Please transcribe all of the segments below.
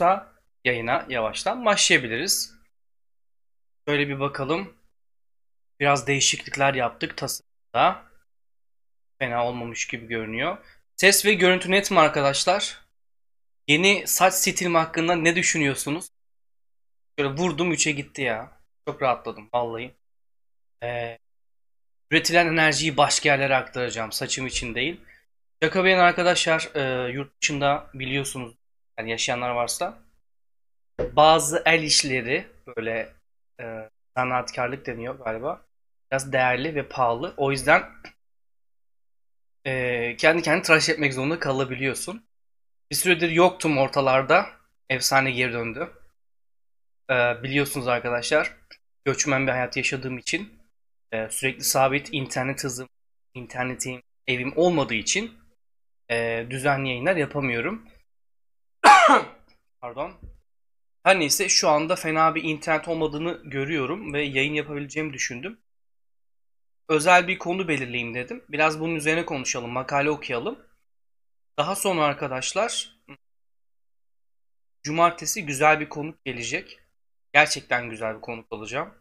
yoksa yayına yavaştan başlayabiliriz. Şöyle bir bakalım. Biraz değişiklikler yaptık tasarımda. Fena olmamış gibi görünüyor. Ses ve görüntü net mi arkadaşlar? Yeni saç stilim hakkında ne düşünüyorsunuz? Şöyle vurdum 3'e gitti ya. Çok rahatladım vallahi. Ee, üretilen enerjiyi başka yerlere aktaracağım. Saçım için değil. Şaka arkadaşlar e, yurt dışında biliyorsunuz yani yaşayanlar varsa bazı el işleri böyle e, sanatkarlık deniyor galiba. Biraz değerli ve pahalı. O yüzden e, kendi kendini tıraş etmek zorunda kalabiliyorsun. Bir süredir yoktum ortalarda. Efsane geri döndü. E, biliyorsunuz arkadaşlar göçmen bir hayat yaşadığım için e, sürekli sabit internet hızım, internetim, evim olmadığı için e, düzenli yayınlar yapamıyorum. Pardon. Her neyse şu anda fena bir internet olmadığını görüyorum ve yayın yapabileceğimi düşündüm. Özel bir konu belirleyeyim dedim. Biraz bunun üzerine konuşalım, makale okuyalım. Daha sonra arkadaşlar cumartesi güzel bir konuk gelecek. Gerçekten güzel bir konuk alacağım.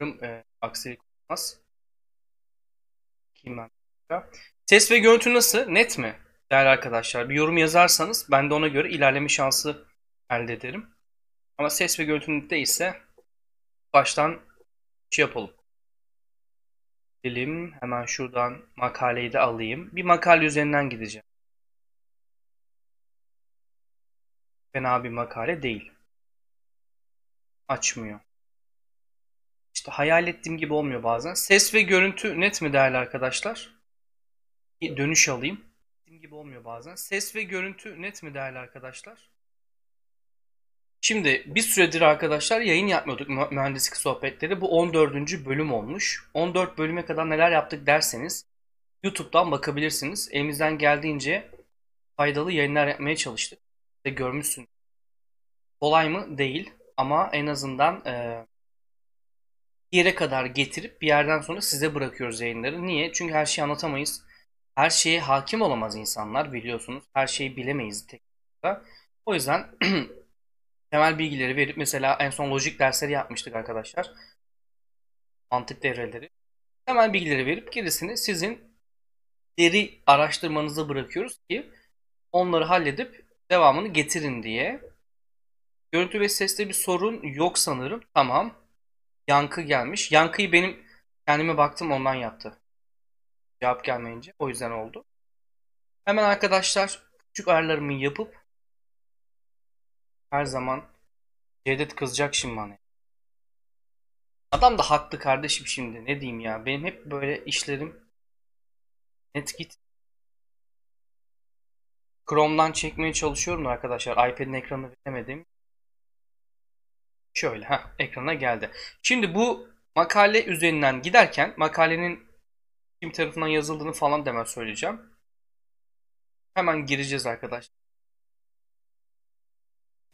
Umarım e, aksilik olmaz. Kim ben? Ses ve görüntü nasıl? Net mi? Değerli arkadaşlar bir yorum yazarsanız ben de ona göre ilerleme şansı elde ederim. Ama ses ve görüntü değilse baştan şey yapalım. Dilim hemen şuradan makaleyi de alayım. Bir makale üzerinden gideceğim. Fena bir makale değil. Açmıyor. İşte hayal ettiğim gibi olmuyor bazen. Ses ve görüntü net mi değerli arkadaşlar? Bir dönüş alayım. Gibi olmuyor bazen. Ses ve görüntü net mi değerli arkadaşlar? Şimdi bir süredir arkadaşlar yayın yapmıyorduk mühendislik sohbetleri. Bu 14. bölüm olmuş. 14 bölüme kadar neler yaptık derseniz YouTube'dan bakabilirsiniz. Elimizden geldiğince faydalı yayınlar yapmaya çalıştık. Ve görmüşsünüz. Kolay mı? Değil. Ama en azından e, yere kadar getirip bir yerden sonra size bırakıyoruz yayınları. Niye? Çünkü her şeyi anlatamayız. Her şeye hakim olamaz insanlar biliyorsunuz. Her şeyi bilemeyiz tek O yüzden temel bilgileri verip mesela en son lojik dersleri yapmıştık arkadaşlar. Mantık devreleri. Temel bilgileri verip gerisini sizin deri araştırmanıza bırakıyoruz ki onları halledip devamını getirin diye. Görüntü ve seste bir sorun yok sanırım. Tamam. Yankı gelmiş. Yankıyı benim kendime baktım ondan yaptı. Cevap gelmeyince. O yüzden oldu. Hemen arkadaşlar küçük ayarlarımı yapıp her zaman Cevdet kızacak şimdi bana. Adam da haklı kardeşim şimdi. Ne diyeyim ya. Benim hep böyle işlerim net git. Chrome'dan çekmeye çalışıyorum arkadaşlar. iPad'in ekranını veremedim. Şöyle ha ekrana geldi. Şimdi bu makale üzerinden giderken makalenin kim tarafından yazıldığını falan demez söyleyeceğim. Hemen gireceğiz arkadaşlar.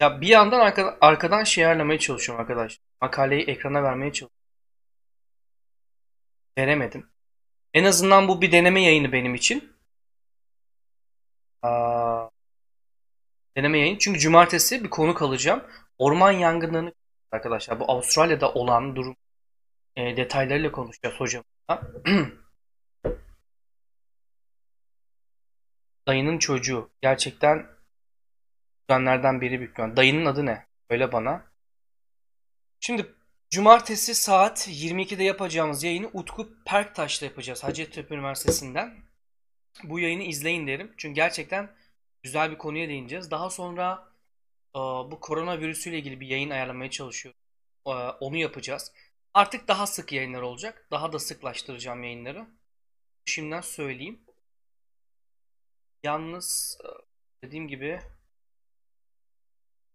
Ya bir yandan arka, arkadan şey ayarlamaya çalışıyorum arkadaş. Makaleyi ekrana vermeye çalışıyorum. Veremedim. En azından bu bir deneme yayını benim için. Aa, deneme yayın. Çünkü cumartesi bir konu kalacağım. Orman yangınlarını arkadaşlar bu Avustralya'da olan durum e, detaylarıyla konuşacağız hocamla. Dayının çocuğu. Gerçekten kuzenlerden biri büyük ihtimal. Dayının adı ne? Öyle bana. Şimdi cumartesi saat 22'de yapacağımız yayını Utku Perktaş'la yapacağız. Hacettepe Üniversitesi'nden. Bu yayını izleyin derim. Çünkü gerçekten güzel bir konuya değineceğiz. Daha sonra e, bu koronavirüsüyle ilgili bir yayın ayarlamaya çalışıyorum. E, onu yapacağız. Artık daha sık yayınlar olacak. Daha da sıklaştıracağım yayınları. Şimdiden söyleyeyim. Yalnız e, dediğim gibi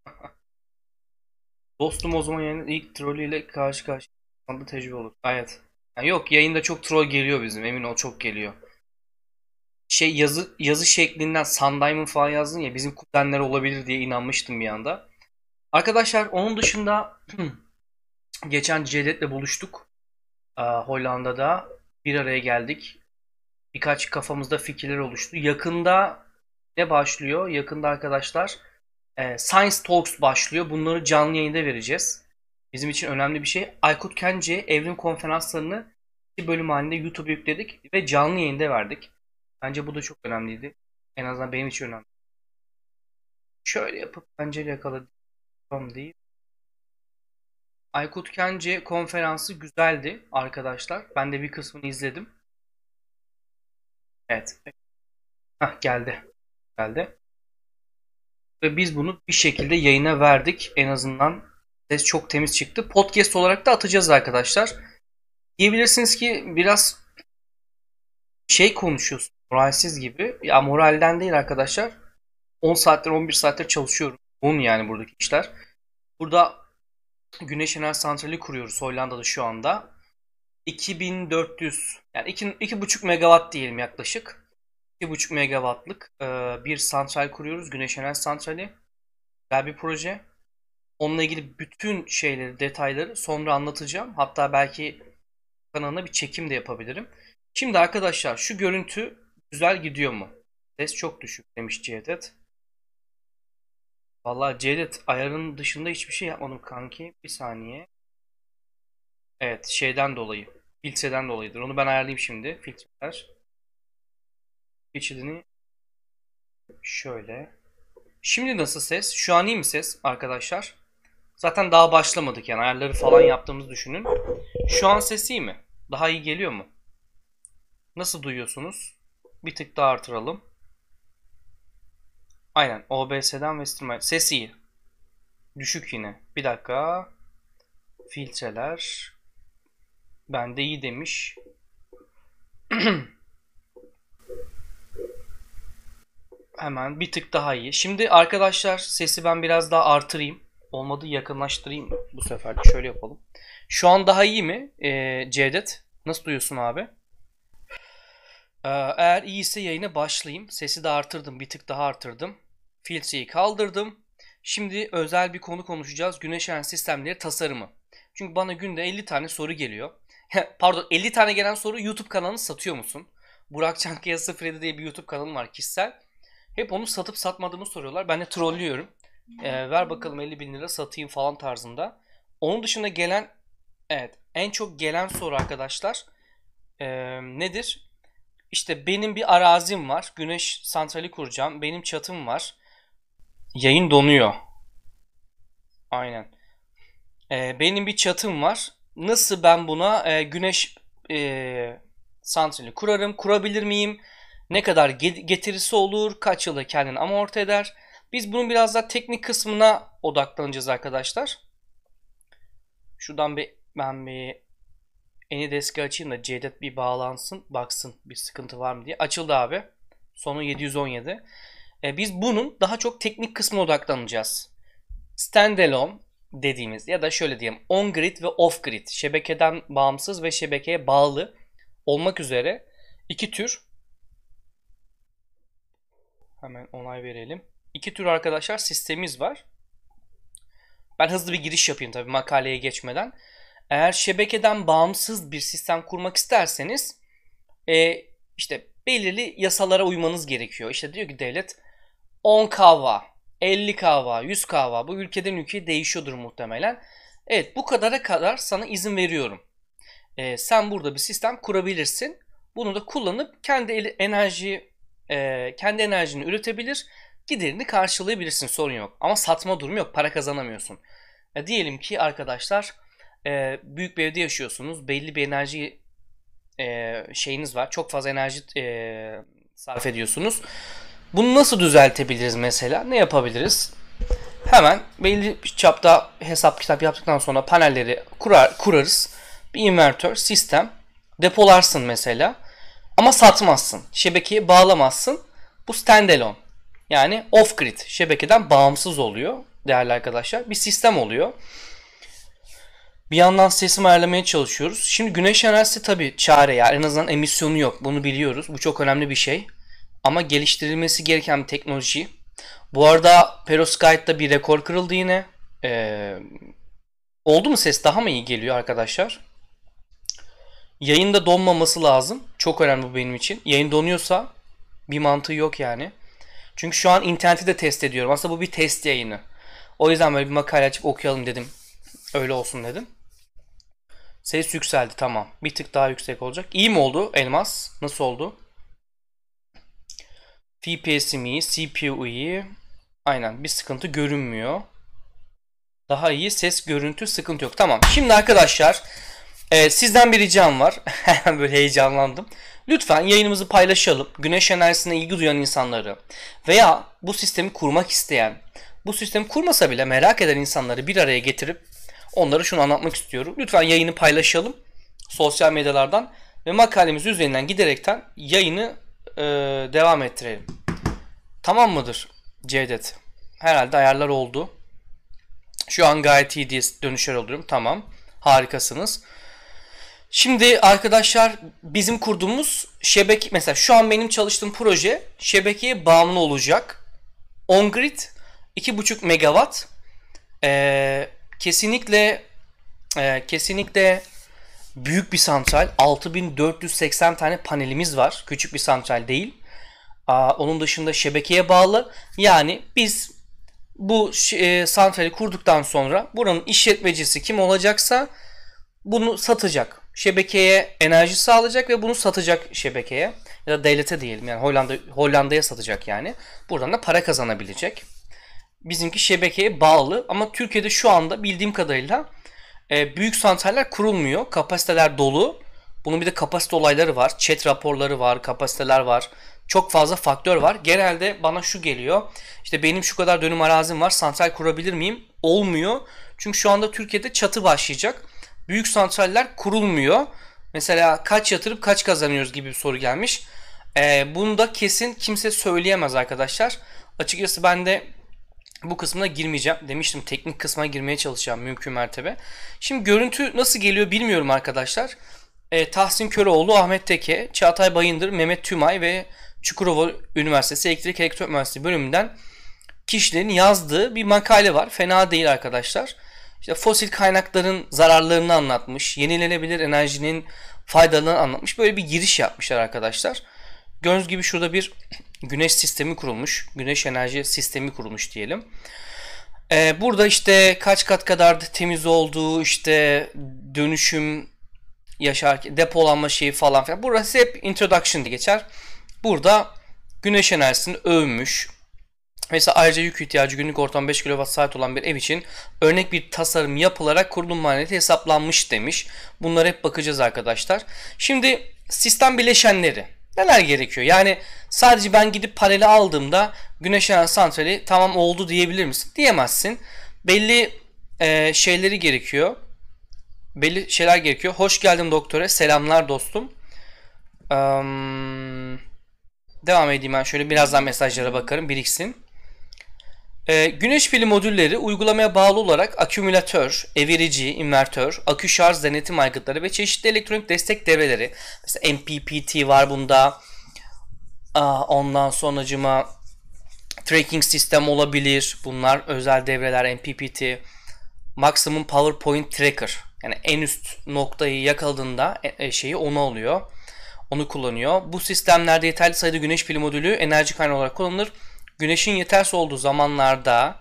Dostum o zaman yani ilk trollüyle karşı karşıya anda tecrübe olur. Evet. Yani yok yayında çok troll geliyor bizim emin ol çok geliyor. Şey yazı yazı şeklinden Sun falan yazdın ya bizim kuzenler olabilir diye inanmıştım bir anda. Arkadaşlar onun dışında geçen Cedet'le buluştuk. Hollanda'da bir araya geldik. Birkaç kafamızda fikirler oluştu. Yakında ne başlıyor? Yakında arkadaşlar e, Science Talks başlıyor. Bunları canlı yayında vereceğiz. Bizim için önemli bir şey. Aykut Kence evrim konferanslarını iki bölüm halinde YouTube'a yükledik ve canlı yayında verdik. Bence bu da çok önemliydi. En azından benim için önemli. Şöyle yapıp pencere yakaladım deyip Aykut Kence konferansı güzeldi arkadaşlar. Ben de bir kısmını izledim. Evet. Hah geldi. Geldi. Ve biz bunu bir şekilde yayına verdik. En azından ses çok temiz çıktı. Podcast olarak da atacağız arkadaşlar. Diyebilirsiniz ki biraz şey konuşuyorsun. Moralsiz gibi. Ya moralden değil arkadaşlar. 10 saattir 11 saattir çalışıyorum. Bunun yani buradaki işler. Burada Güneş Enerji Santrali kuruyoruz Hollanda'da şu anda. 2400 yani 2,5 megawatt diyelim yaklaşık. 2,5 megawattlık e, bir santral kuruyoruz. Güneş Enerji Santrali. Güzel bir proje. Onunla ilgili bütün şeyleri, detayları sonra anlatacağım. Hatta belki kanalına bir çekim de yapabilirim. Şimdi arkadaşlar şu görüntü güzel gidiyor mu? Ses çok düşük demiş Cevdet. Vallahi Cevdet ayarın dışında hiçbir şey yapmadım kanki. Bir saniye. Evet şeyden dolayı. Filtreden dolayıdır. Onu ben ayarlayayım şimdi. Filtreler. Geçidini şöyle. Şimdi nasıl ses? Şu an iyi mi ses arkadaşlar? Zaten daha başlamadık yani ayarları falan yaptığımızı düşünün. Şu an ses iyi mi? Daha iyi geliyor mu? Nasıl duyuyorsunuz? Bir tık daha artıralım. Aynen OBS'den ve stream ses iyi. Düşük yine. Bir dakika. Filtreler. Ben de iyi demiş. Hemen bir tık daha iyi. Şimdi arkadaşlar sesi ben biraz daha artırayım. Olmadı yakınlaştırayım bu sefer. Şöyle yapalım. Şu an daha iyi mi ee, Cevdet? Nasıl duyuyorsun abi? Ee, eğer iyiyse yayına başlayayım. Sesi de artırdım. Bir tık daha artırdım. Filtreyi kaldırdım. Şimdi özel bir konu konuşacağız. Güneş enerji sistemleri tasarımı. Çünkü bana günde 50 tane soru geliyor. Pardon 50 tane gelen soru YouTube kanalını satıyor musun? Burak Çankaya 07 diye bir YouTube kanalım var kişisel. Hep onu satıp satmadığımı soruyorlar. Ben de trollüyorum. Ee, ver bakalım 50 bin lira satayım falan tarzında. Onun dışında gelen evet en çok gelen soru arkadaşlar ee, nedir? İşte benim bir arazim var. Güneş santrali kuracağım. Benim çatım var. Yayın donuyor. Aynen. Ee, benim bir çatım var. Nasıl ben buna e, güneş e, santrali kurarım? Kurabilir miyim? Ne kadar getirisi olur? Kaç yılda kendini amorti eder? Biz bunun biraz daha teknik kısmına odaklanacağız arkadaşlar. Şuradan bir ben bir Anydeski açayım da Cevdet bir bağlansın. Baksın bir sıkıntı var mı diye. Açıldı abi. Sonu 717. E, biz bunun daha çok teknik kısmına odaklanacağız. Standalone dediğimiz ya da şöyle diyelim on grid ve off grid şebekeden bağımsız ve şebekeye bağlı olmak üzere iki tür hemen onay verelim. İki tür arkadaşlar sistemimiz var. Ben hızlı bir giriş yapayım tabii makaleye geçmeden. Eğer şebekeden bağımsız bir sistem kurmak isterseniz e, işte belirli yasalara uymanız gerekiyor. İşte diyor ki devlet 10 kava, 50 kava, 100 kava bu ülkeden ülkeye değişiyordur muhtemelen. Evet bu kadara kadar sana izin veriyorum. E, sen burada bir sistem kurabilirsin. Bunu da kullanıp kendi enerji e, kendi enerjini üretebilir, giderini karşılayabilirsin sorun yok. Ama satma durumu yok, para kazanamıyorsun. E, diyelim ki arkadaşlar e, büyük bir evde yaşıyorsunuz, belli bir enerji e, şeyiniz var, çok fazla enerji e, sarf ediyorsunuz. Bunu nasıl düzeltebiliriz mesela? Ne yapabiliriz? Hemen belli çapta hesap kitap yaptıktan sonra panelleri kurar, kurarız. Bir invertör, sistem depolarsın mesela. Ama satmazsın. Şebekeye bağlamazsın. Bu standalone. Yani off grid. Şebekeden bağımsız oluyor değerli arkadaşlar. Bir sistem oluyor. Bir yandan sesimi ayarlamaya çalışıyoruz. Şimdi güneş enerjisi tabii çare ya. En azından emisyonu yok. Bunu biliyoruz. Bu çok önemli bir şey. Ama geliştirilmesi gereken teknoloji. Bu arada Perovskite'da bir rekor kırıldı yine. Ee, oldu mu ses daha mı iyi geliyor arkadaşlar? Yayında donmaması lazım. Çok önemli bu benim için. Yayın donuyorsa bir mantığı yok yani. Çünkü şu an interneti de test ediyorum. Aslında bu bir test yayını. O yüzden böyle bir makale açıp okuyalım dedim. Öyle olsun dedim. Ses yükseldi tamam. Bir tık daha yüksek olacak. İyi mi oldu elmas? Nasıl oldu? FPS'im iyi, CPU iyi. Aynen bir sıkıntı görünmüyor. Daha iyi ses görüntü sıkıntı yok. Tamam. Şimdi arkadaşlar e, sizden bir ricam var. Böyle heyecanlandım. Lütfen yayınımızı paylaşalım. Güneş enerjisine ilgi duyan insanları veya bu sistemi kurmak isteyen, bu sistemi kurmasa bile merak eden insanları bir araya getirip onlara şunu anlatmak istiyorum. Lütfen yayını paylaşalım sosyal medyalardan ve makalemiz üzerinden giderekten yayını e, devam ettirelim. Tamam mıdır Cevdet? Herhalde ayarlar oldu. Şu an gayet iyi diye dönüşler alıyorum. Tamam. Harikasınız. Şimdi arkadaşlar bizim kurduğumuz şebeke mesela şu an benim çalıştığım proje şebekeye bağımlı olacak. On grid 2.5 megawatt. Ee, kesinlikle e, kesinlikle büyük bir santral. 6480 tane panelimiz var. Küçük bir santral değil. Aa, onun dışında şebekeye bağlı. Yani biz bu e, santrali kurduktan sonra buranın işletmecisi kim olacaksa bunu satacak. Şebekeye enerji sağlayacak ve bunu satacak şebekeye ya da devlete diyelim yani Hollanda Hollanda'ya satacak yani. Buradan da para kazanabilecek. Bizimki şebekeye bağlı ama Türkiye'de şu anda bildiğim kadarıyla e, büyük santraller kurulmuyor. Kapasiteler dolu. Bunun bir de kapasite olayları var. Chat raporları var, kapasiteler var. Çok fazla faktör var. Genelde bana şu geliyor. İşte benim şu kadar dönüm arazim var. Santral kurabilir miyim? Olmuyor. Çünkü şu anda Türkiye'de çatı başlayacak. Büyük santraller kurulmuyor. Mesela kaç yatırıp kaç kazanıyoruz gibi bir soru gelmiş. Ee, bunu da kesin kimse söyleyemez arkadaşlar. Açıkçası ben de bu kısmına girmeyeceğim. Demiştim teknik kısma girmeye çalışacağım mümkün mertebe. Şimdi görüntü nasıl geliyor bilmiyorum arkadaşlar. Ee, Tahsin Köroğlu, Ahmet Teke, Çağatay Bayındır, Mehmet Tümay ve Çukurova Üniversitesi Elektrik Elektronik Mühendisliği bölümünden kişilerin yazdığı bir makale var. Fena değil arkadaşlar. İşte fosil kaynakların zararlarını anlatmış, yenilenebilir enerjinin faydalarını anlatmış. Böyle bir giriş yapmışlar arkadaşlar. Gördüğünüz gibi şurada bir güneş sistemi kurulmuş. Güneş enerji sistemi kurulmuş diyelim. Ee, burada işte kaç kat kadar temiz olduğu, işte dönüşüm, yaşar depolanma şeyi falan filan. Burası hep introduction diye geçer. Burada güneş enerjisini övmüş. Mesela ayrıca yük ihtiyacı günlük ortam 5 kWh olan bir ev için örnek bir tasarım yapılarak kurulum maliyeti hesaplanmış demiş. Bunlara hep bakacağız arkadaşlar. Şimdi sistem bileşenleri neler gerekiyor? Yani sadece ben gidip paneli aldığımda güneş enerji santrali tamam oldu diyebilir misin? Diyemezsin. Belli e, şeyleri gerekiyor. Belli şeyler gerekiyor. Hoş geldin doktora. Selamlar dostum. Um, devam edeyim ben şöyle birazdan mesajlara bakarım biriksin. Ee, güneş pili modülleri uygulamaya bağlı olarak akümülatör, evirici, invertör, akü şarj denetim aygıtları ve çeşitli elektronik destek devreleri. Mesela MPPT var bunda. Aa, ondan sonracıma tracking sistem olabilir. Bunlar özel devreler MPPT. Maximum Power Point Tracker. Yani en üst noktayı yakaladığında e, e, şeyi onu alıyor. Onu kullanıyor. Bu sistemlerde yeterli sayıda güneş pili modülü enerji kaynağı olarak kullanılır güneşin yetersiz olduğu zamanlarda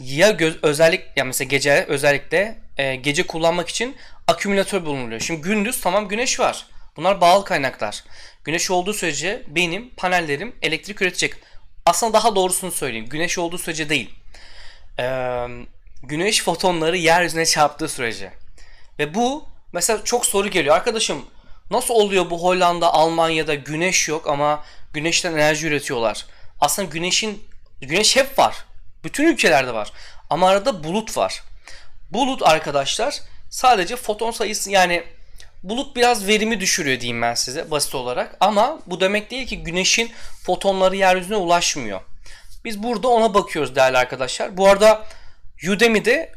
ya göz, özellik ya mesela gece özellikle e, gece kullanmak için akümülatör bulunuluyor. Şimdi gündüz tamam güneş var. Bunlar bağlı kaynaklar. Güneş olduğu sürece benim panellerim elektrik üretecek. Aslında daha doğrusunu söyleyeyim. Güneş olduğu sürece değil. Ee, güneş fotonları yeryüzüne çarptığı sürece. Ve bu mesela çok soru geliyor. Arkadaşım nasıl oluyor bu Hollanda, Almanya'da güneş yok ama güneşten enerji üretiyorlar? Aslında güneşin güneş hep var. Bütün ülkelerde var. Ama arada bulut var. Bulut arkadaşlar sadece foton sayısı yani bulut biraz verimi düşürüyor diyeyim ben size basit olarak. Ama bu demek değil ki güneşin fotonları yeryüzüne ulaşmıyor. Biz burada ona bakıyoruz değerli arkadaşlar. Bu arada Udemy'de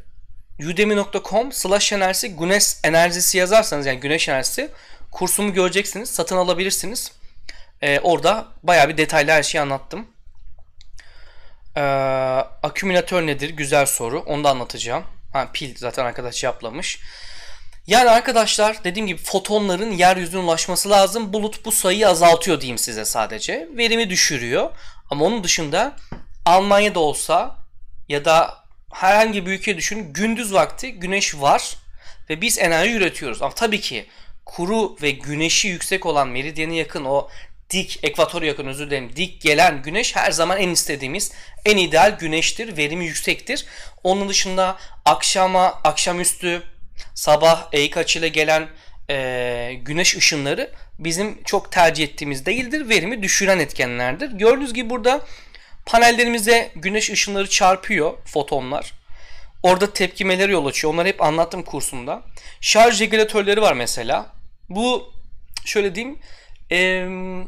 udemy.com slash enerjisi güneş enerjisi yazarsanız yani güneş enerjisi kursumu göreceksiniz. Satın alabilirsiniz. Ee, orada baya bir detaylı her şeyi anlattım. Ee, akümülatör nedir? Güzel soru. Onu da anlatacağım. Ha, pil zaten arkadaş cevaplamış. Yani arkadaşlar dediğim gibi fotonların yeryüzüne ulaşması lazım. Bulut bu sayıyı azaltıyor diyeyim size sadece. Verimi düşürüyor. Ama onun dışında Almanya'da olsa ya da herhangi bir ülke düşünün gündüz vakti güneş var ve biz enerji üretiyoruz. Ama tabii ki kuru ve güneşi yüksek olan meridyene yakın o dik ekvatora yakın özür dilerim dik gelen güneş her zaman en istediğimiz en ideal güneştir. Verimi yüksektir. Onun dışında akşama akşamüstü sabah eğik açıyla gelen e, güneş ışınları bizim çok tercih ettiğimiz değildir. Verimi düşüren etkenlerdir. Gördüğünüz gibi burada panellerimize güneş ışınları çarpıyor fotonlar. Orada tepkimeleri yol açıyor. Onları hep anlattım kursumda. Şarj regülatörleri var mesela. Bu şöyle diyeyim e,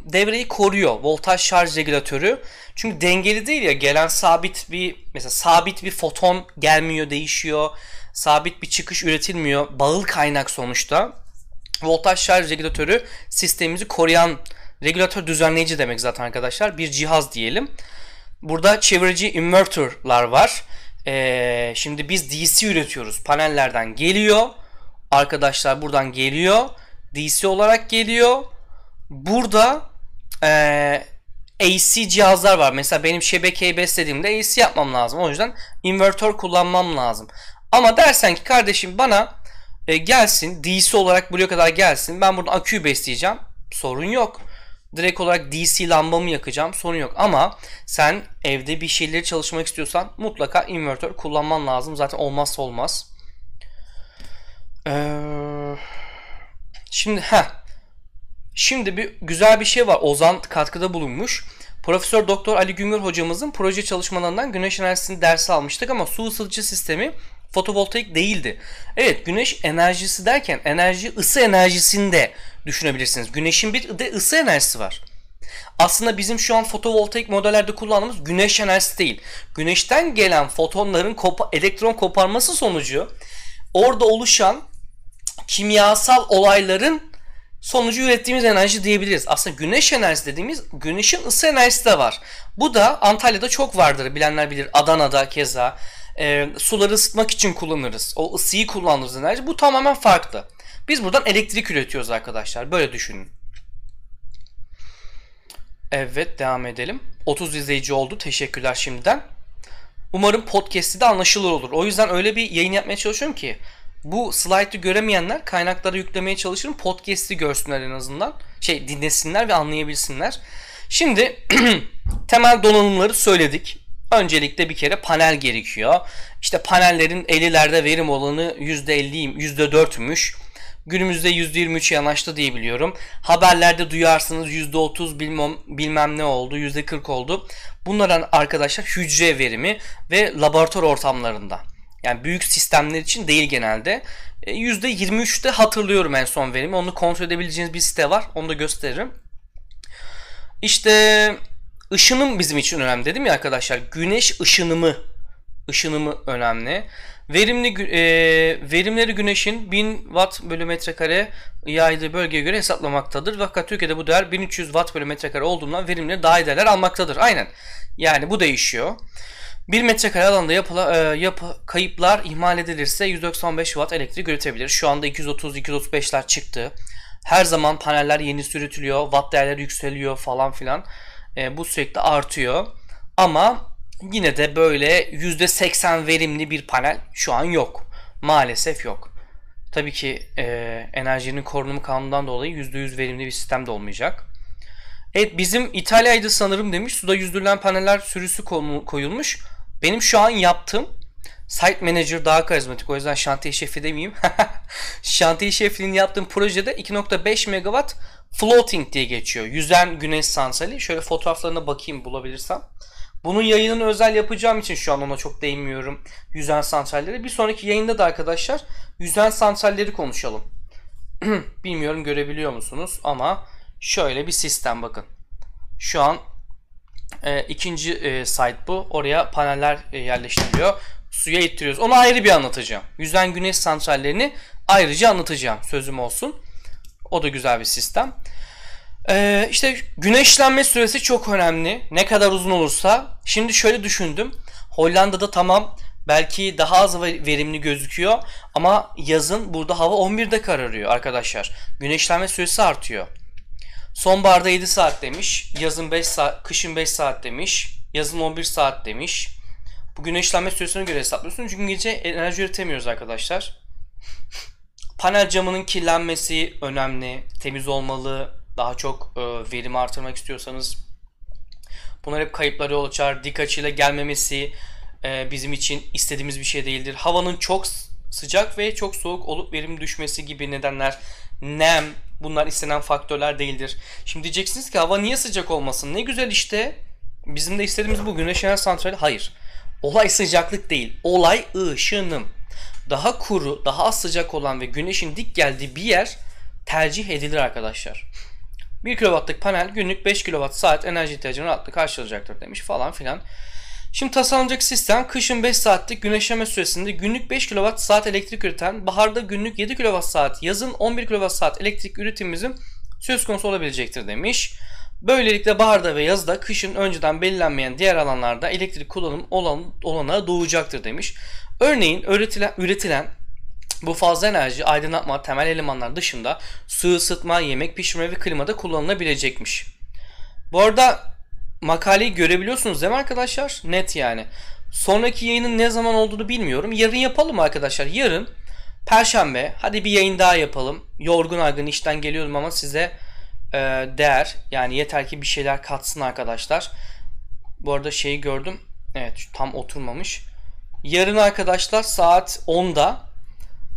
devreyi koruyor. Voltaj şarj regülatörü. Çünkü dengeli değil ya gelen sabit bir mesela sabit bir foton gelmiyor değişiyor. Sabit bir çıkış üretilmiyor. Bağıl kaynak sonuçta. Voltaj şarj regülatörü sistemimizi koruyan regülatör düzenleyici demek zaten arkadaşlar. Bir cihaz diyelim. Burada çevirici inverter'lar var. Ee, şimdi biz DC üretiyoruz. Panellerden geliyor. Arkadaşlar buradan geliyor. DC olarak geliyor. Burada ee, AC cihazlar var. Mesela benim şebekeyi beslediğimde AC yapmam lazım. O yüzden invertör kullanmam lazım. Ama dersen ki kardeşim bana e, gelsin DC olarak buraya kadar gelsin. Ben buradan aküyü besleyeceğim. Sorun yok. Direkt olarak DC lambamı yakacağım. Sorun yok. Ama sen evde bir şeyleri çalışmak istiyorsan mutlaka invertör kullanman lazım. Zaten olmazsa olmaz. Ee, şimdi ha. Şimdi bir güzel bir şey var. Ozan katkıda bulunmuş. Profesör Doktor Ali Güngör hocamızın proje çalışmalarından güneş enerjisini dersi almıştık ama su ısıtıcı sistemi fotovoltaik değildi. Evet güneş enerjisi derken enerji ısı enerjisinde düşünebilirsiniz. Güneşin bir de ısı enerjisi var. Aslında bizim şu an fotovoltaik modellerde kullandığımız güneş enerjisi değil. Güneşten gelen fotonların kopa, elektron koparması sonucu orada oluşan kimyasal olayların sonucu ürettiğimiz enerji diyebiliriz. Aslında güneş enerjisi dediğimiz güneşin ısı enerjisi de var. Bu da Antalya'da çok vardır bilenler bilir. Adana'da keza e, suları ısıtmak için kullanırız. O ısıyı kullanırız enerji. Bu tamamen farklı. Biz buradan elektrik üretiyoruz arkadaşlar. Böyle düşünün. Evet devam edelim. 30 izleyici oldu. Teşekkürler şimdiden. Umarım podcast'i de anlaşılır olur. O yüzden öyle bir yayın yapmaya çalışıyorum ki bu slide'ı göremeyenler kaynaklara yüklemeye çalışırım. Podcast'i görsünler en azından. Şey dinlesinler ve anlayabilsinler. Şimdi temel donanımları söyledik. Öncelikle bir kere panel gerekiyor. İşte panellerin 50'lerde verim olanı %50, %4'müş. Günümüzde %23 yanaştı diye biliyorum. Haberlerde duyarsınız %30 bilmem, bilmem ne oldu, %40 oldu. Bunların arkadaşlar hücre verimi ve laboratuvar ortamlarında. Yani büyük sistemler için değil genelde. %23'te e, hatırlıyorum en son verimi. Onu kontrol edebileceğiniz bir site var. Onu da gösteririm. İşte ışınım bizim için önemli dedim ya arkadaşlar. Güneş ışınımı ışınımı önemli. Verimli e, verimleri güneşin 1000 watt bölü metrekare yaydığı bölgeye göre hesaplamaktadır. Fakat Türkiye'de bu değer 1300 watt bölü metrekare olduğundan verimleri daha iyi değerler almaktadır. Aynen. Yani bu değişiyor. 1 metrekare alanda yapıla, e, yapı, kayıplar ihmal edilirse 195 watt elektrik üretebilir. Şu anda 230-235'ler çıktı. Her zaman paneller yeni üretiliyor. Watt değerleri yükseliyor falan filan. E, bu sürekli artıyor. Ama yine de böyle %80 verimli bir panel şu an yok. Maalesef yok. Tabii ki e, enerjinin korunumu kanundan dolayı %100 verimli bir sistem de olmayacak. Evet bizim İtalya'ydı sanırım demiş. Suda yüzdürülen paneller sürüsü koyulmuş. Benim şu an yaptığım Site Manager daha karizmatik. O yüzden şantiye şefi demeyeyim. şantiye şefliğini yaptığım projede 2.5 megawatt floating diye geçiyor. Yüzen güneş santrali. Şöyle fotoğraflarına bakayım bulabilirsem. Bunun yayınını özel yapacağım için şu an ona çok değinmiyorum. Yüzen santralleri. Bir sonraki yayında da arkadaşlar yüzen santralleri konuşalım. Bilmiyorum görebiliyor musunuz ama şöyle bir sistem bakın. Şu an e, ikinci e, site bu. Oraya paneller e, yerleştiriliyor. Suya ittiriyoruz. Onu ayrı bir anlatacağım. Yüzen güneş santrallerini ayrıca anlatacağım. Sözüm olsun. O da güzel bir sistem. Ee, işte güneşlenme süresi çok önemli. Ne kadar uzun olursa. Şimdi şöyle düşündüm. Hollanda'da tamam belki daha az verimli gözüküyor ama yazın burada hava 11'de kararıyor arkadaşlar. Güneşlenme süresi artıyor. Sonbaharda 7 saat demiş, yazın 5 saat, kışın 5 saat demiş, yazın 11 saat demiş. Bu güneşlenme süresine göre hesaplıyorsun çünkü gece enerji üretemiyoruz arkadaşlar. Panel camının kirlenmesi önemli, temiz olmalı, daha çok e, verim artırmak istiyorsanız. Bunlar hep kayıpları yol açar. Dik açıyla gelmemesi e, bizim için istediğimiz bir şey değildir. Havanın çok sıcak ve çok soğuk olup verim düşmesi gibi nedenler, nem bunlar istenen faktörler değildir. Şimdi diyeceksiniz ki hava niye sıcak olmasın? Ne güzel işte. Bizim de istediğimiz bu güneş enerji santrali. Hayır. Olay sıcaklık değil. Olay ışınım. Daha kuru, daha az sıcak olan ve güneşin dik geldiği bir yer tercih edilir arkadaşlar. 1 kW'lık panel günlük 5 kWh enerji ihtiyacını rahatlıkla karşılayacaktır demiş falan filan. Şimdi tasarlanacak sistem kışın 5 saatlik güneşleme süresinde günlük 5 kWh saat elektrik üreten, baharda günlük 7 kWh saat, yazın 11 kWh saat elektrik üretimimizin söz konusu olabilecektir demiş. Böylelikle baharda ve yazda kışın önceden belirlenmeyen diğer alanlarda elektrik kullanım olan, olanağı doğacaktır demiş. Örneğin üretilen, üretilen bu fazla enerji aydınlatma temel elemanlar dışında su ısıtma, yemek pişirme ve klimada kullanılabilecekmiş. Bu arada makaleyi görebiliyorsunuz değil mi arkadaşlar? Net yani. Sonraki yayının ne zaman olduğunu bilmiyorum. Yarın yapalım arkadaşlar. Yarın Perşembe hadi bir yayın daha yapalım. Yorgun argın işten geliyorum ama size e, değer yani yeter ki bir şeyler katsın arkadaşlar. Bu arada şeyi gördüm. Evet tam oturmamış. Yarın arkadaşlar saat 10'da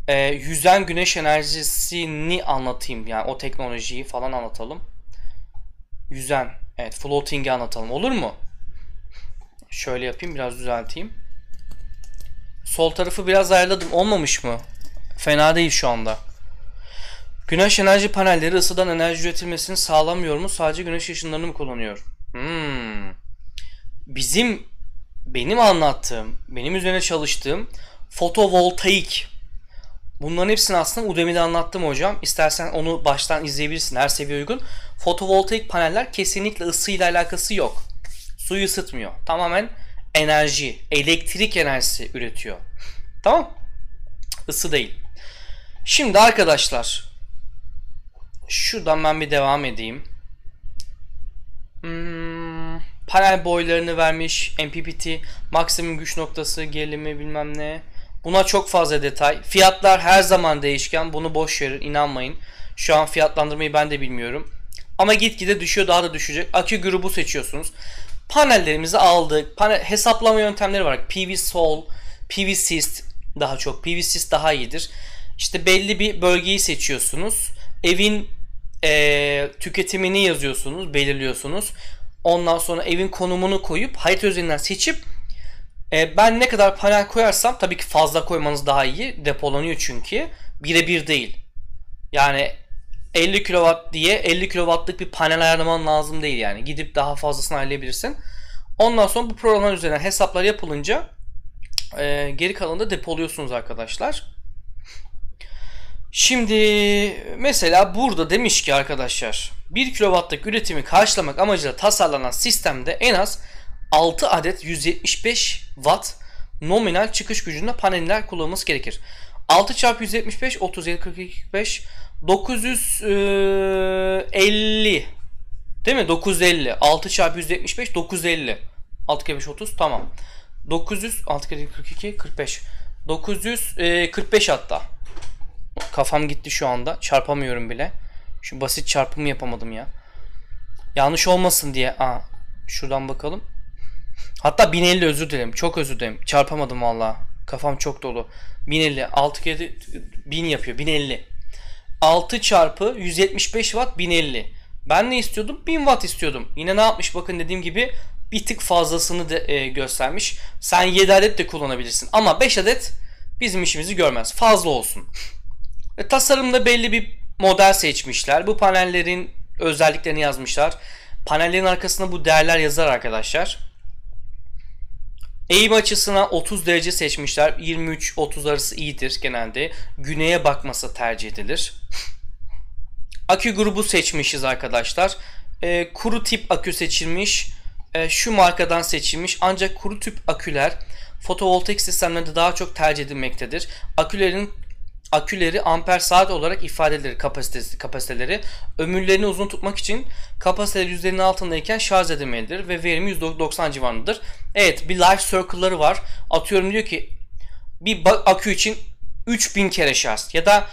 e, yüzen güneş enerjisini anlatayım. Yani o teknolojiyi falan anlatalım. Yüzen. Evet floating'i anlatalım. Olur mu? Şöyle yapayım biraz düzelteyim. Sol tarafı biraz ayarladım. Olmamış mı? Fena değil şu anda. Güneş enerji panelleri ısıdan enerji üretilmesini sağlamıyor mu? Sadece güneş ışınlarını mı kullanıyor? Hmm. Bizim benim anlattığım, benim üzerine çalıştığım fotovoltaik Bunların hepsini aslında Udemy'de anlattım hocam. İstersen onu baştan izleyebilirsin her seviye uygun. Fotovoltaik paneller kesinlikle ısıyla alakası yok. Suyu ısıtmıyor. Tamamen enerji, elektrik enerjisi üretiyor. Tamam? Isı değil. Şimdi arkadaşlar şuradan ben bir devam edeyim. Hmm, panel boylarını vermiş. MPPT maksimum güç noktası gerilimi bilmem ne. Buna çok fazla detay. Fiyatlar her zaman değişken. Bunu boş verin inanmayın. Şu an fiyatlandırmayı ben de bilmiyorum. Ama gitgide düşüyor daha da düşecek. Akü grubu seçiyorsunuz. Panellerimizi aldık. Panel, hesaplama yöntemleri var. PV Sol, PV Syst daha çok. PV Syst daha iyidir. İşte belli bir bölgeyi seçiyorsunuz. Evin e, tüketimini yazıyorsunuz, belirliyorsunuz. Ondan sonra evin konumunu koyup harita üzerinden seçip e, ben ne kadar panel koyarsam tabii ki fazla koymanız daha iyi. Depolanıyor çünkü. Birebir değil. Yani 50 kW diye 50 kW'lık bir panel ayarlaman lazım değil yani. Gidip daha fazlasını ayarlayabilirsin. Ondan sonra bu programlar üzerinden hesaplar yapılınca e, geri kalanı da depoluyorsunuz arkadaşlar. Şimdi mesela burada demiş ki arkadaşlar 1 kW'lık üretimi karşılamak amacıyla tasarlanan sistemde en az 6 adet 175 watt nominal çıkış gücünde paneller kullanılması gerekir. 6 çarpı 175 37 42 45 950 değil mi? 950 6 çarpı 175 950 6 kere 5 30 tamam. 900 6 kere 42 45 945 hatta. Kafam gitti şu anda. Çarpamıyorum bile. Şu basit çarpımı yapamadım ya. Yanlış olmasın diye. Aa, şuradan bakalım. Hatta 1050 özür dilerim. Çok özür dilerim. Çarpamadım valla. Kafam çok dolu. 1050. 6 kere 1000 yapıyor. 1050. 6 çarpı 175 watt 1050. Ben ne istiyordum? 1000 watt istiyordum. Yine ne yapmış bakın dediğim gibi bir tık fazlasını da e, göstermiş. Sen 7 adet de kullanabilirsin. Ama 5 adet bizim işimizi görmez. Fazla olsun. E, tasarımda belli bir model seçmişler. Bu panellerin özelliklerini yazmışlar. Panellerin arkasında bu değerler yazar arkadaşlar. Eğim açısına 30 derece seçmişler. 23-30 arası iyidir genelde. Güneye bakması tercih edilir. Akü grubu seçmişiz arkadaşlar. E, kuru tip akü seçilmiş. E, şu markadan seçilmiş. Ancak kuru tip aküler fotovoltaik sistemlerde daha çok tercih edilmektedir. Akülerin aküleri amper saat olarak ifade edilir kapasitesi, kapasiteleri. Ömürlerini uzun tutmak için kapasiteleri %'nin altındayken şarj edilmelidir ve verimi %90 civarındadır. Evet bir life circle'ları var. Atıyorum diyor ki bir akü için 3000 kere şarj ya da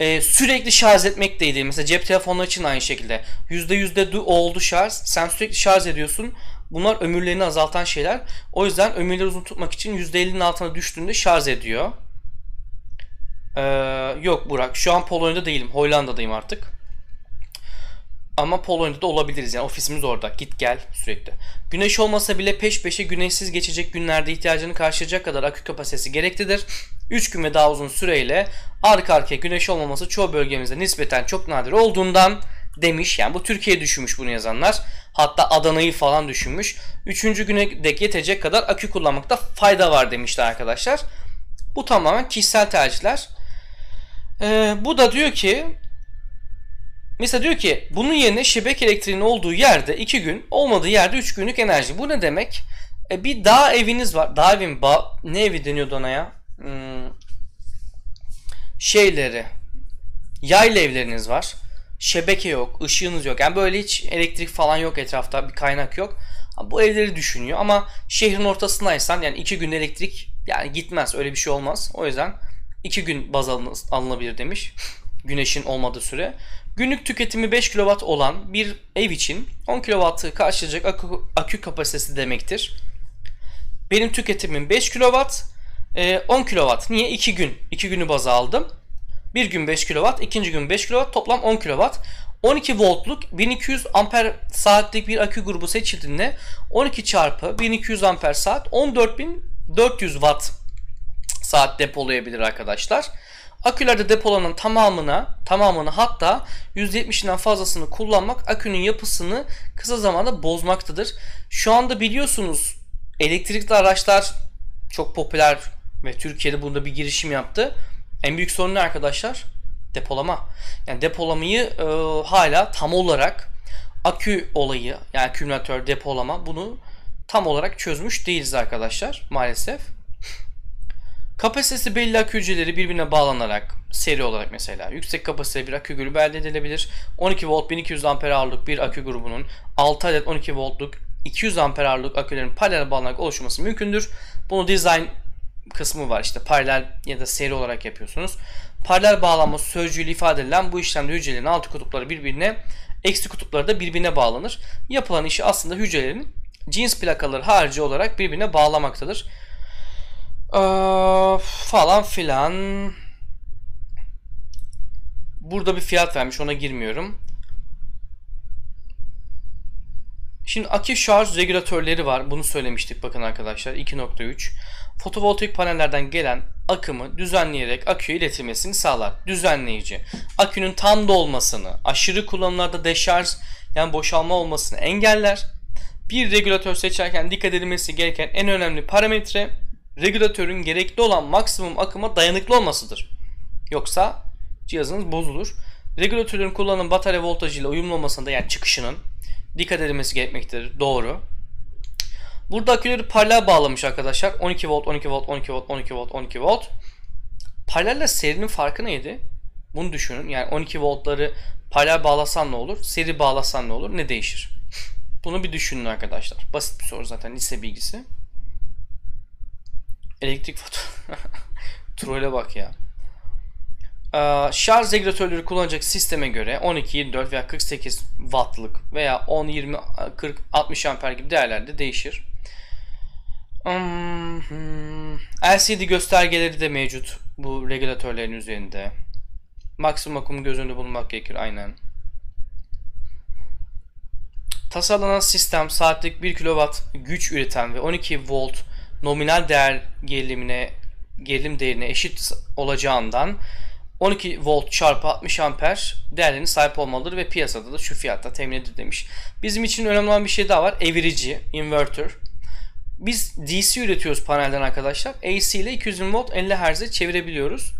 e, sürekli şarj etmek değil. Mesela cep telefonları için aynı şekilde. %100'de oldu şarj. Sen sürekli şarj ediyorsun. Bunlar ömürlerini azaltan şeyler. O yüzden ömürleri uzun tutmak için %50'nin altına düştüğünde şarj ediyor. Ee, yok Burak. Şu an Polonya'da değilim. Hollanda'dayım artık. Ama Polonya'da olabiliriz yani ofisimiz orada. Git gel sürekli. Güneş olmasa bile peş peşe güneşsiz geçecek günlerde ihtiyacını karşılayacak kadar akü kapasitesi gereklidir. 3 gün ve daha uzun süreyle arka arkaya güneş olmaması çoğu bölgemizde nispeten çok nadir olduğundan demiş. Yani bu Türkiye düşünmüş bunu yazanlar. Hatta Adana'yı falan düşünmüş. Üçüncü güne dek yetecek kadar akü kullanmakta fayda var demişler arkadaşlar. Bu tamamen kişisel tercihler. Ee, bu da diyor ki Mesela diyor ki bunun yerine şebeke elektriğinin olduğu yerde 2 gün olmadığı yerde 3 günlük enerji. Bu ne demek? E, bir dağ eviniz var. Dağ evin ba ne evi deniyordu ona ya? Hmm, şeyleri yayla evleriniz var. Şebeke yok, ışığınız yok. Yani böyle hiç elektrik falan yok etrafta, bir kaynak yok. Bu evleri düşünüyor ama şehrin ortasındaysan yani 2 gün elektrik yani gitmez öyle bir şey olmaz. O yüzden 2 gün baz alınabilir demiş. Güneşin olmadığı süre. Günlük tüketimi 5 kW olan bir ev için 10 kW'ı karşılayacak akü, akü kapasitesi demektir. Benim tüketimim 5 kW, 10 kW. Niye? 2 gün. 2 günü baz aldım. Bir gün 5 kW, ikinci gün 5 kW, toplam 10 kW. 12 voltluk 1200 amper saatlik bir akü grubu seçildiğinde 12 çarpı 1200 amper saat 14400 watt saat depolayabilir arkadaşlar. Akülerde depolanan tamamına, tamamını hatta %70'inden fazlasını kullanmak akünün yapısını kısa zamanda bozmaktadır. Şu anda biliyorsunuz elektrikli araçlar çok popüler ve Türkiye'de bunda bir girişim yaptı. En büyük sorun ne arkadaşlar? Depolama. Yani depolamayı e, hala tam olarak akü olayı yani akümülatör depolama bunu tam olarak çözmüş değiliz arkadaşlar maalesef. Kapasitesi belli akü hücreleri birbirine bağlanarak seri olarak mesela yüksek kapasiteli bir akü grubu elde edilebilir. 12 volt 1200 amper ağırlık bir akü grubunun 6 adet 12 voltluk 200 amper ağırlık akülerin paralel bağlanarak oluşması mümkündür. Bunu design kısmı var işte paralel ya da seri olarak yapıyorsunuz. Paralel bağlanma sözcüğüyle ifade edilen bu işlemde hücrelerin altı kutupları birbirine eksi kutupları da birbirine bağlanır. Yapılan işi aslında hücrelerin cins plakaları harici olarak birbirine bağlamaktadır. Falan filan. Burada bir fiyat vermiş ona girmiyorum. Şimdi akü şarj regülatörleri var. Bunu söylemiştik bakın arkadaşlar. 2.3. Fotovoltaik panellerden gelen akımı düzenleyerek aküye iletilmesini sağlar. Düzenleyici. Akünün tam dolmasını, aşırı kullanımlarda deşarj yani boşalma olmasını engeller. Bir regülatör seçerken dikkat edilmesi gereken en önemli parametre regülatörün gerekli olan maksimum akıma dayanıklı olmasıdır. Yoksa cihazınız bozulur. Regülatörün kullanılan batarya voltajıyla uyumlu olmasında yani çıkışının dikkat edilmesi gerekmektedir. Doğru. Burada aküleri paralel bağlamış arkadaşlar. 12 volt, 12 volt, 12 volt, 12 volt, 12 volt. Paralelle serinin farkı neydi? Bunu düşünün. Yani 12 voltları paralel bağlasan ne olur? Seri bağlasan ne olur? Ne değişir? Bunu bir düşünün arkadaşlar. Basit bir soru zaten lise bilgisi. Elektrik fatura. Troll'e bak ya. Ee, şarj regülatörleri kullanacak sisteme göre 12, 24 veya 48 wattlık veya 10, 20, 40, 60 amper gibi değerlerde değişir. Hmm, hmm. LCD göstergeleri de mevcut bu regülatörlerin üzerinde. Maksimum akımı göz önünde bulunmak gerekir aynen. Tasarlanan sistem saatlik 1 kW güç üreten ve 12 volt nominal değer gerilimine gerilim değerine eşit olacağından 12 volt çarpı 60 amper değerlerine sahip olmalıdır ve piyasada da şu fiyatta temin edilir demiş. Bizim için önemli olan bir şey daha var. Evirici, inverter. Biz DC üretiyoruz panelden arkadaşlar. AC ile 220 volt 50 Hz'e çevirebiliyoruz.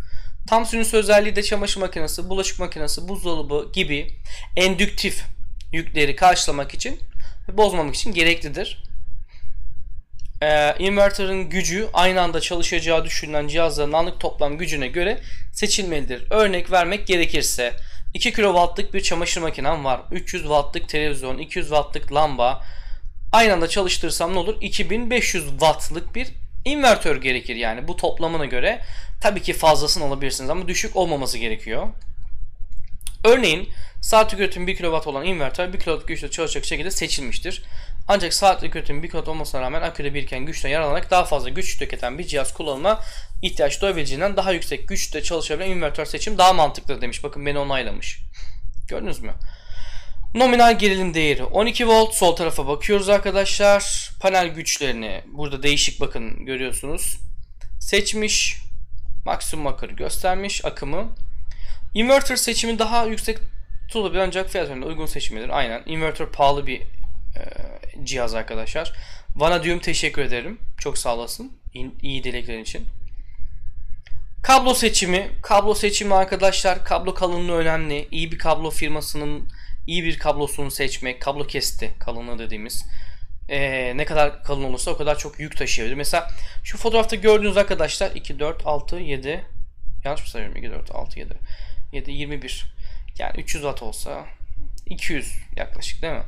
Tam sinüs özelliği de çamaşır makinesi, bulaşık makinesi, buzdolabı gibi endüktif yükleri karşılamak için ve bozmamak için gereklidir. E, inverter'ın gücü aynı anda çalışacağı düşünülen cihazların anlık toplam gücüne göre seçilmelidir. Örnek vermek gerekirse 2 kW'lık bir çamaşır makinem var. 300 Watt'lık televizyon, 200 Watt'lık lamba. Aynı anda çalıştırsam ne olur? 2500 Watt'lık bir invertör gerekir yani. Bu toplamına göre tabii ki fazlasını alabilirsiniz ama düşük olmaması gerekiyor. Örneğin saatlik üretim 1 kW olan inverter 1 kW güçle çalışacak şekilde seçilmiştir. Ancak saatlik üretim 1 kW olmasına rağmen aküde biriken güçten yararlanarak daha fazla güç tüketen bir cihaz kullanıma ihtiyaç duyabileceğinden daha yüksek güçte çalışabilen invertör seçim daha mantıklı demiş. Bakın beni onaylamış. Gördünüz mü? Nominal gerilim değeri 12 volt. Sol tarafa bakıyoruz arkadaşlar. Panel güçlerini burada değişik bakın görüyorsunuz. Seçmiş. Maksimum akır göstermiş akımı. Inverter seçimi daha yüksek tutulabilir ancak fiyat uygun seçimidir. Aynen. Inverter pahalı bir e, cihaz arkadaşlar. Vanadium teşekkür ederim. Çok sağ olasın. İyi, dileklerin için. Kablo seçimi. Kablo seçimi arkadaşlar. Kablo kalınlığı önemli. İyi bir kablo firmasının iyi bir kablosunu seçmek. Kablo kesti kalınlığı dediğimiz. Ee, ne kadar kalın olursa o kadar çok yük taşıyabilir. Mesela şu fotoğrafta gördüğünüz arkadaşlar 2, 4, 6, 7 yanlış mı sayıyorum? 2, 4, 6, 7 7, 21 yani 300 watt olsa 200 yaklaşık değil mi?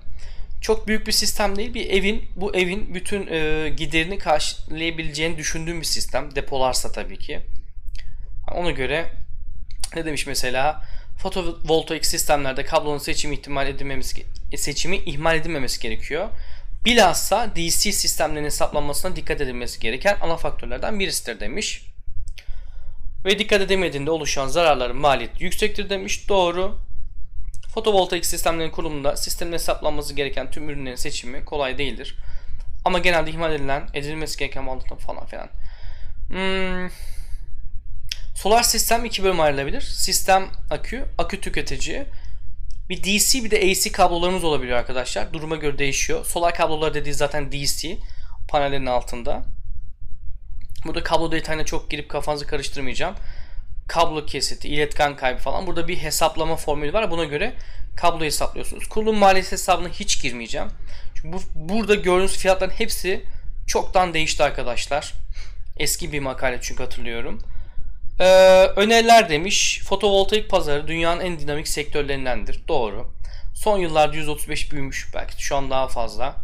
Çok büyük bir sistem değil. Bir evin bu evin bütün e, giderini karşılayabileceğini düşündüğüm bir sistem. Depolarsa tabii ki. Ona göre ne demiş mesela? Fotovoltaik sistemlerde kablonun seçimi ihtimal edilmemesi seçimi ihmal edilmemesi gerekiyor. Bilhassa DC sistemlerin hesaplanmasına dikkat edilmesi gereken ana faktörlerden birisidir demiş. Ve dikkat edemediğinde oluşan zararların maliyeti yüksektir demiş. Doğru. Fotovoltaik sistemlerin kurulumunda sistemin hesaplanması gereken tüm ürünlerin seçimi kolay değildir. Ama genelde ihmal edilen, edilmesi gereken maliyetler falan filan. Hmm. Solar sistem iki bölüm ayrılabilir. Sistem akü, akü tüketici. Bir DC bir de AC kablolarımız olabiliyor arkadaşlar. Duruma göre değişiyor. Solar kablolar dediği zaten DC panellerin altında. Burada kablo detayına çok girip kafanızı karıştırmayacağım. Kablo kesiti, iletken kaybı falan. Burada bir hesaplama formülü var. Buna göre kablo hesaplıyorsunuz. Kurulum maliyeti hesabına hiç girmeyeceğim. Çünkü bu, burada gördüğünüz fiyatların hepsi çoktan değişti arkadaşlar. Eski bir makale çünkü hatırlıyorum. Ee, öneriler demiş. Fotovoltaik pazarı dünyanın en dinamik sektörlerindendir. Doğru. Son yıllarda 135 büyümüş belki şu an daha fazla.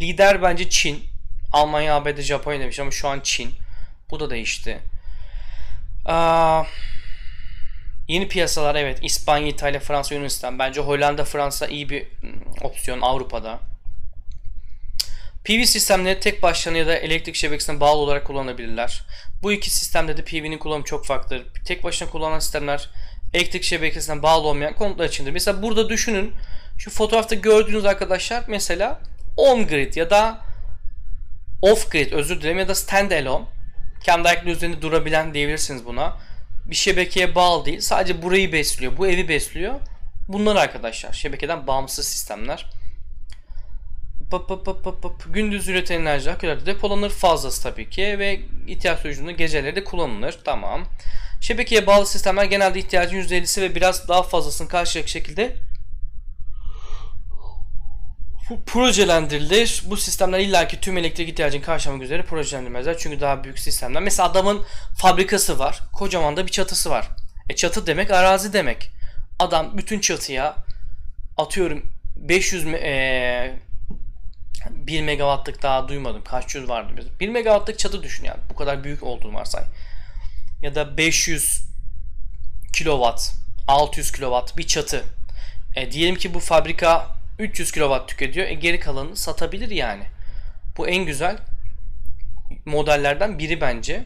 Lider bence Çin. Almanya, ABD, Japonya demiş ama şu an Çin. Bu da değişti. Yeni piyasalar evet İspanya, İtalya, Fransa, Yunanistan. Bence Hollanda, Fransa iyi bir opsiyon Avrupa'da. PV sistemleri tek başlarına ya da elektrik şebekesine bağlı olarak kullanabilirler. Bu iki sistemde de PV'nin kullanımı çok farklıdır. Tek başına kullanılan sistemler elektrik şebekesine bağlı olmayan konutlar içindir. Mesela burada düşünün şu fotoğrafta gördüğünüz arkadaşlar mesela on grid ya da off grid özür dilerim ya da standalone kendi ayakları üzerinde durabilen diyebilirsiniz buna. Bir şebekeye bağlı değil. Sadece burayı besliyor. Bu evi besliyor. Bunlar arkadaşlar. Şebekeden bağımsız sistemler. Pıp pıp pıp pıp pıp. Gündüz üreten enerji akülerde depolanır fazlası tabii ki ve ihtiyaç sonucunda geceleri de kullanılır. Tamam. Şebekeye bağlı sistemler genelde ihtiyacın %50'si ve biraz daha fazlasını karşılayacak şekilde projelendirilir. Bu sistemler illaki tüm elektrik ihtiyacını karşılamak üzere projelendirmezler. Çünkü daha büyük sistemler. Mesela adamın fabrikası var. Kocaman da bir çatısı var. E çatı demek arazi demek. Adam bütün çatıya atıyorum 500 e, 1 megawattlık daha duymadım. Kaç yüz vardı bizim. 1 megawattlık çatı düşün yani. Bu kadar büyük olduğunu varsay. Ya da 500 kilowatt, 600 kilowatt bir çatı. E, diyelim ki bu fabrika 300 kW tüketiyor. E geri kalanını satabilir yani. Bu en güzel modellerden biri bence.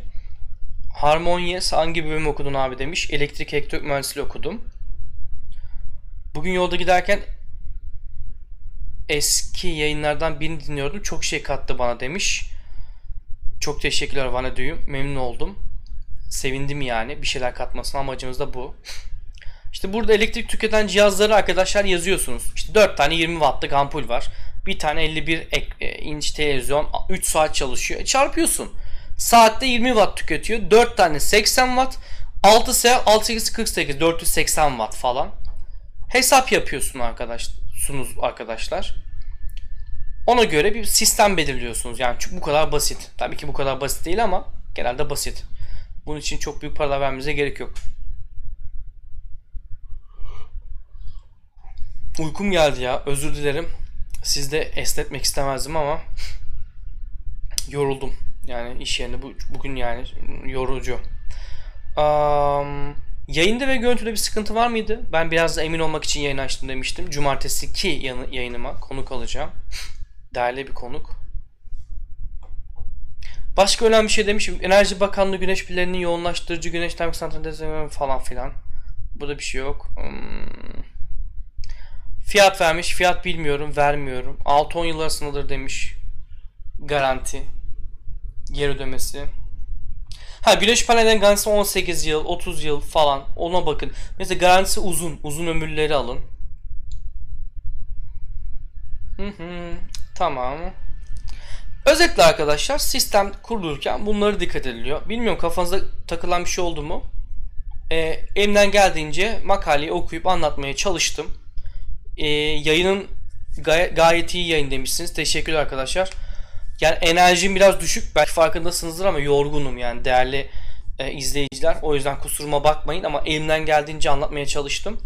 Harmonies hangi bölüm okudun abi demiş. Elektrik elektronik mühendisliği okudum. Bugün yolda giderken eski yayınlardan birini dinliyordum. Çok şey kattı bana demiş. Çok teşekkürler Vana. Memnun oldum. Sevindim yani. Bir şeyler katmasına amacımız da bu. İşte burada elektrik tüketen cihazları arkadaşlar yazıyorsunuz. İşte 4 tane 20 wattlık ampul var. Bir tane 51 e, inç televizyon 3 saat çalışıyor. E çarpıyorsun. Saatte 20 watt tüketiyor. 4 tane 80 watt. 6 ise 6 8 48 480 watt falan. Hesap yapıyorsun arkadaş sunuz arkadaşlar. Ona göre bir sistem belirliyorsunuz. Yani çünkü bu kadar basit. Tabii ki bu kadar basit değil ama genelde basit. Bunun için çok büyük paralar vermemize gerek yok. Uykum geldi ya. Özür dilerim. Siz de esnetmek istemezdim ama yoruldum. Yani iş yerinde bu, bugün yani yorucu. Um, yayında ve görüntüde bir sıkıntı var mıydı? Ben biraz da emin olmak için yayın açtım demiştim. Cumartesi ki yayınıma konuk alacağım. Değerli bir konuk. Başka önemli bir şey demişim. Enerji Bakanlığı güneş pillerinin yoğunlaştırıcı güneş termik santrali falan filan. Burada bir şey yok. Hmm. Fiyat vermiş. Fiyat bilmiyorum. Vermiyorum. 6-10 yıl arasındadır demiş. Garanti. Geri ödemesi. Ha güneş panellerinin garantisi 18 yıl, 30 yıl falan. Ona bakın. Mesela garantisi uzun. Uzun ömürleri alın. Hı hı. Tamam. Özetle arkadaşlar sistem kurulurken bunları dikkat ediliyor. Bilmiyorum kafanıza takılan bir şey oldu mu? Ee, elimden geldiğince makaleyi okuyup anlatmaya çalıştım. Ee, yayının gay- gayet iyi yayın demişsiniz. Teşekkürler arkadaşlar. Yani enerjim biraz düşük. Belki farkındasınızdır ama yorgunum yani değerli e, izleyiciler. O yüzden kusuruma bakmayın ama elimden geldiğince anlatmaya çalıştım.